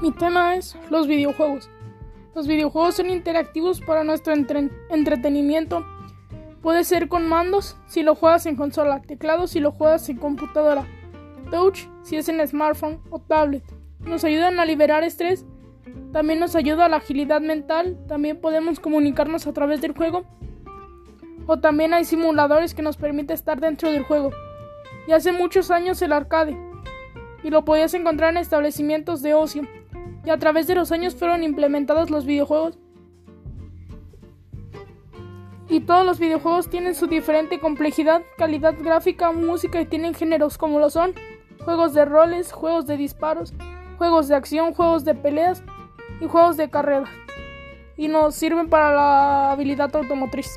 Mi tema es los videojuegos. Los videojuegos son interactivos para nuestro entretenimiento. Puede ser con mandos si lo juegas en consola, teclado si lo juegas en computadora, touch si es en smartphone o tablet. Nos ayudan a liberar estrés, también nos ayuda a la agilidad mental, también podemos comunicarnos a través del juego o también hay simuladores que nos permiten estar dentro del juego. Y hace muchos años el arcade y lo podías encontrar en establecimientos de ocio. Y a través de los años fueron implementados los videojuegos. Y todos los videojuegos tienen su diferente complejidad, calidad gráfica, música y tienen géneros como lo son juegos de roles, juegos de disparos, juegos de acción, juegos de peleas y juegos de carrera. Y nos sirven para la habilidad automotriz.